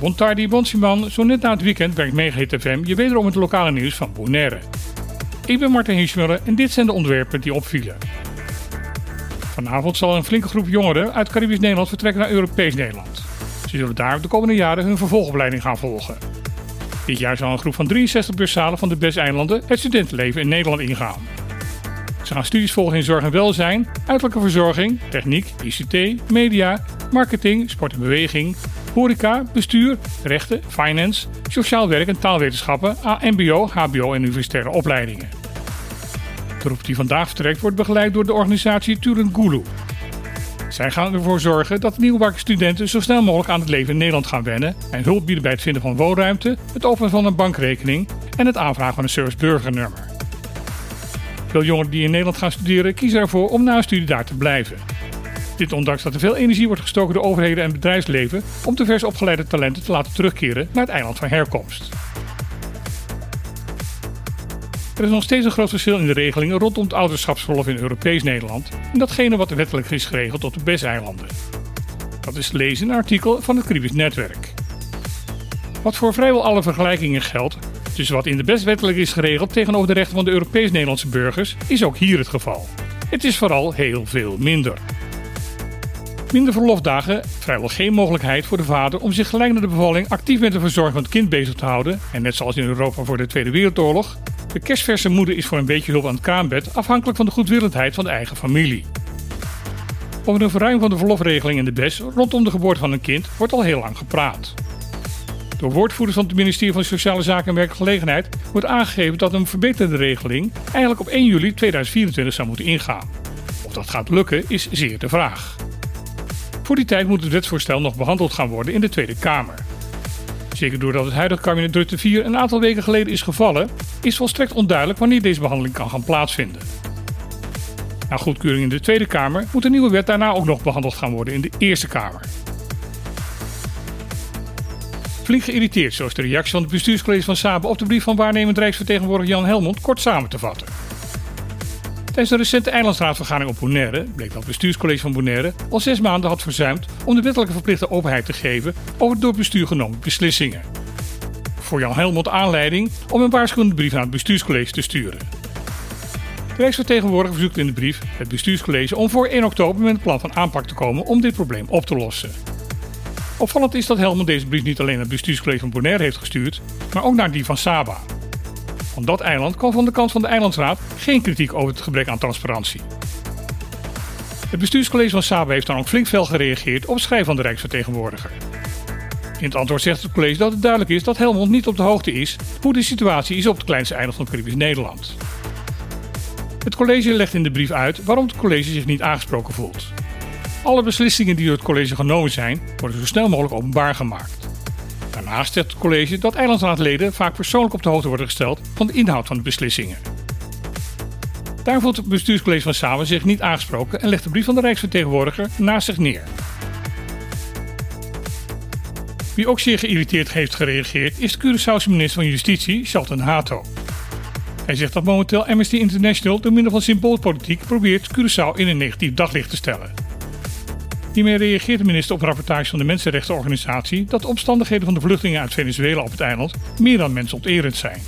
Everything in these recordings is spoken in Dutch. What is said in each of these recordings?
Bontardi Bonsiman, zo net na het weekend brengt Megahit FM je wederom het lokale nieuws van Bonaire. Ik ben Martin Hiesmuller en dit zijn de onderwerpen die opvielen. Vanavond zal een flinke groep jongeren uit Caribisch Nederland vertrekken naar Europees Nederland. Ze zullen daar de komende jaren hun vervolgopleiding gaan volgen. Dit jaar zal een groep van 63 bursalen van de BES-eilanden het studentenleven in Nederland ingaan. Ze gaan studies volgen in zorg en welzijn, uiterlijke verzorging, techniek, ICT, media, marketing, sport en beweging, horeca, bestuur, rechten, finance, sociaal werk en taalwetenschappen, MBO, HBO en universitaire opleidingen. De groep die vandaag vertrekt wordt begeleid door de organisatie Turengulu. Zij gaan ervoor zorgen dat nieuwbakken studenten zo snel mogelijk aan het leven in Nederland gaan wennen en hulp bieden bij het vinden van woonruimte, het openen van een bankrekening en het aanvragen van een service burgernummer. Veel jongeren die in Nederland gaan studeren kiezen ervoor om na studie daar te blijven. Dit ondanks dat er veel energie wordt gestoken door overheden en bedrijfsleven om te vers opgeleide talenten te laten terugkeren naar het eiland van herkomst. Er is nog steeds een groot verschil in de regelingen rondom het ouderschapsverlof in Europees Nederland en datgene wat wettelijk is geregeld op de BES-eilanden. Dat is lezen in een artikel van het Caribisch Netwerk. Wat voor vrijwel alle vergelijkingen geldt tussen wat in de BES wettelijk is geregeld tegenover de rechten van de Europees-Nederlandse burgers, is ook hier het geval. Het is vooral heel veel minder. Minder verlofdagen, vrijwel geen mogelijkheid voor de vader om zich gelijk naar de bevalling actief met de verzorging van het kind bezig te houden. En net zoals in Europa voor de Tweede Wereldoorlog, de kerstverse moeder is voor een beetje hulp aan het kraambed afhankelijk van de goedwillendheid van de eigen familie. Over een verruiming van de verlofregeling in de BES rondom de geboorte van een kind wordt al heel lang gepraat. Door woordvoerders van het ministerie van Sociale Zaken en Werkgelegenheid wordt aangegeven dat een verbeterde regeling eigenlijk op 1 juli 2024 zou moeten ingaan. Of dat gaat lukken is zeer de vraag. Voor die tijd moet het wetsvoorstel nog behandeld gaan worden in de Tweede Kamer. Zeker doordat het huidige kabinet Rutte 4 een aantal weken geleden is gevallen, is volstrekt onduidelijk wanneer deze behandeling kan gaan plaatsvinden. Na goedkeuring in de Tweede Kamer moet de nieuwe wet daarna ook nog behandeld gaan worden in de Eerste Kamer. Flink geïrriteerd, zo is de reactie van het bestuurscollege van Sabe op de brief van waarnemend Rijksvertegenwoordiger Jan Helmond kort samen te vatten. Tijdens de recente eilandsraadvergadering op Bonaire bleek dat het bestuurscollege van Bonaire al zes maanden had verzuimd om de wettelijke verplichte openheid te geven over door het bestuur genomen beslissingen. Voor Jan Helmond aanleiding om een waarschuwende brief aan het bestuurscollege te sturen. De Rijksvertegenwoordiger verzoekt in de brief het bestuurscollege om voor 1 oktober met een plan van aanpak te komen om dit probleem op te lossen. Opvallend is dat Helmond deze brief niet alleen naar het bestuurscollege van Bonaire heeft gestuurd, maar ook naar die van Saba. Van dat eiland kwam van de kant van de eilandsraad geen kritiek over het gebrek aan transparantie. Het bestuurscollege van Saba heeft dan ook flink fel gereageerd op schrijven van de Rijksvertegenwoordiger. In het antwoord zegt het college dat het duidelijk is dat Helmond niet op de hoogte is hoe de situatie is op het kleinste eiland van Caribisch Nederland. Het college legt in de brief uit waarom het college zich niet aangesproken voelt. Alle beslissingen die door het college genomen zijn, worden zo snel mogelijk openbaar gemaakt. Daarnaast zegt het college dat eilandsraadleden vaak persoonlijk op de hoogte worden gesteld van de inhoud van de beslissingen. Daar voelt het bestuurscollege van Samen zich niet aangesproken en legt de brief van de Rijksvertegenwoordiger naast zich neer. Wie ook zeer geïrriteerd heeft gereageerd is de Curaçaose minister van Justitie, Shelton Hato. Hij zegt dat momenteel Amnesty International door middel van symboolpolitiek probeert Curaçao in een negatief daglicht te stellen. Hiermee reageert de minister op rapportage van de mensenrechtenorganisatie dat de omstandigheden van de vluchtelingen uit Venezuela op het eiland meer dan mensonterend zijn.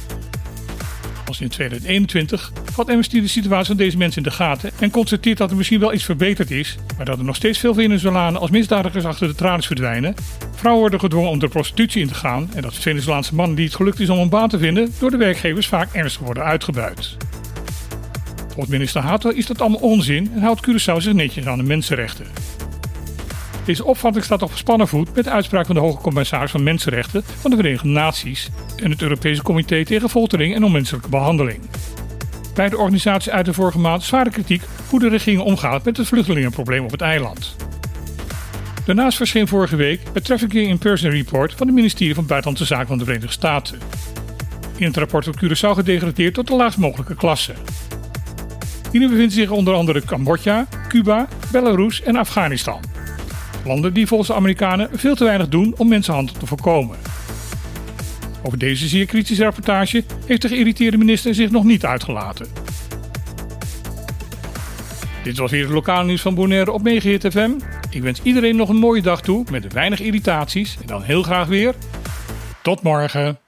Als in 2021 vat Amnesty de situatie van deze mensen in de gaten en constateert dat er misschien wel iets verbeterd is, maar dat er nog steeds veel Venezolanen als misdadigers achter de tralies verdwijnen. Vrouwen worden gedwongen om de prostitutie in te gaan en dat Venezolaanse mannen die het gelukt is om een baan te vinden, door de werkgevers vaak ernstig worden uitgebuit. Volgens minister Hato is dat allemaal onzin en houdt Curaçao zich netjes aan de mensenrechten. Deze opvatting staat op gespannen voet met de uitspraak van de Hoge Commissaris van Mensenrechten van de Verenigde Naties en het Europese Comité tegen Foltering en Onmenselijke Behandeling. Beide organisaties uiten vorige maand zware kritiek hoe de regering omgaat met het vluchtelingenprobleem op het eiland. Daarnaast verscheen vorige week het Trafficking in Person Report van het ministerie van Buitenlandse Zaken van de Verenigde Staten. In het rapport wordt Curaçao gedegradeerd tot de laagst mogelijke klasse. Hierin bevindt zich onder andere Cambodja, Cuba, Belarus en Afghanistan. Landen die volgens de Amerikanen veel te weinig doen om mensenhandel te voorkomen. Over deze zeer kritische rapportage heeft de geïrriteerde minister zich nog niet uitgelaten. Dit was weer het lokale nieuws van Bonaire op Megahit FM. Ik wens iedereen nog een mooie dag toe met weinig irritaties en dan heel graag weer. Tot morgen.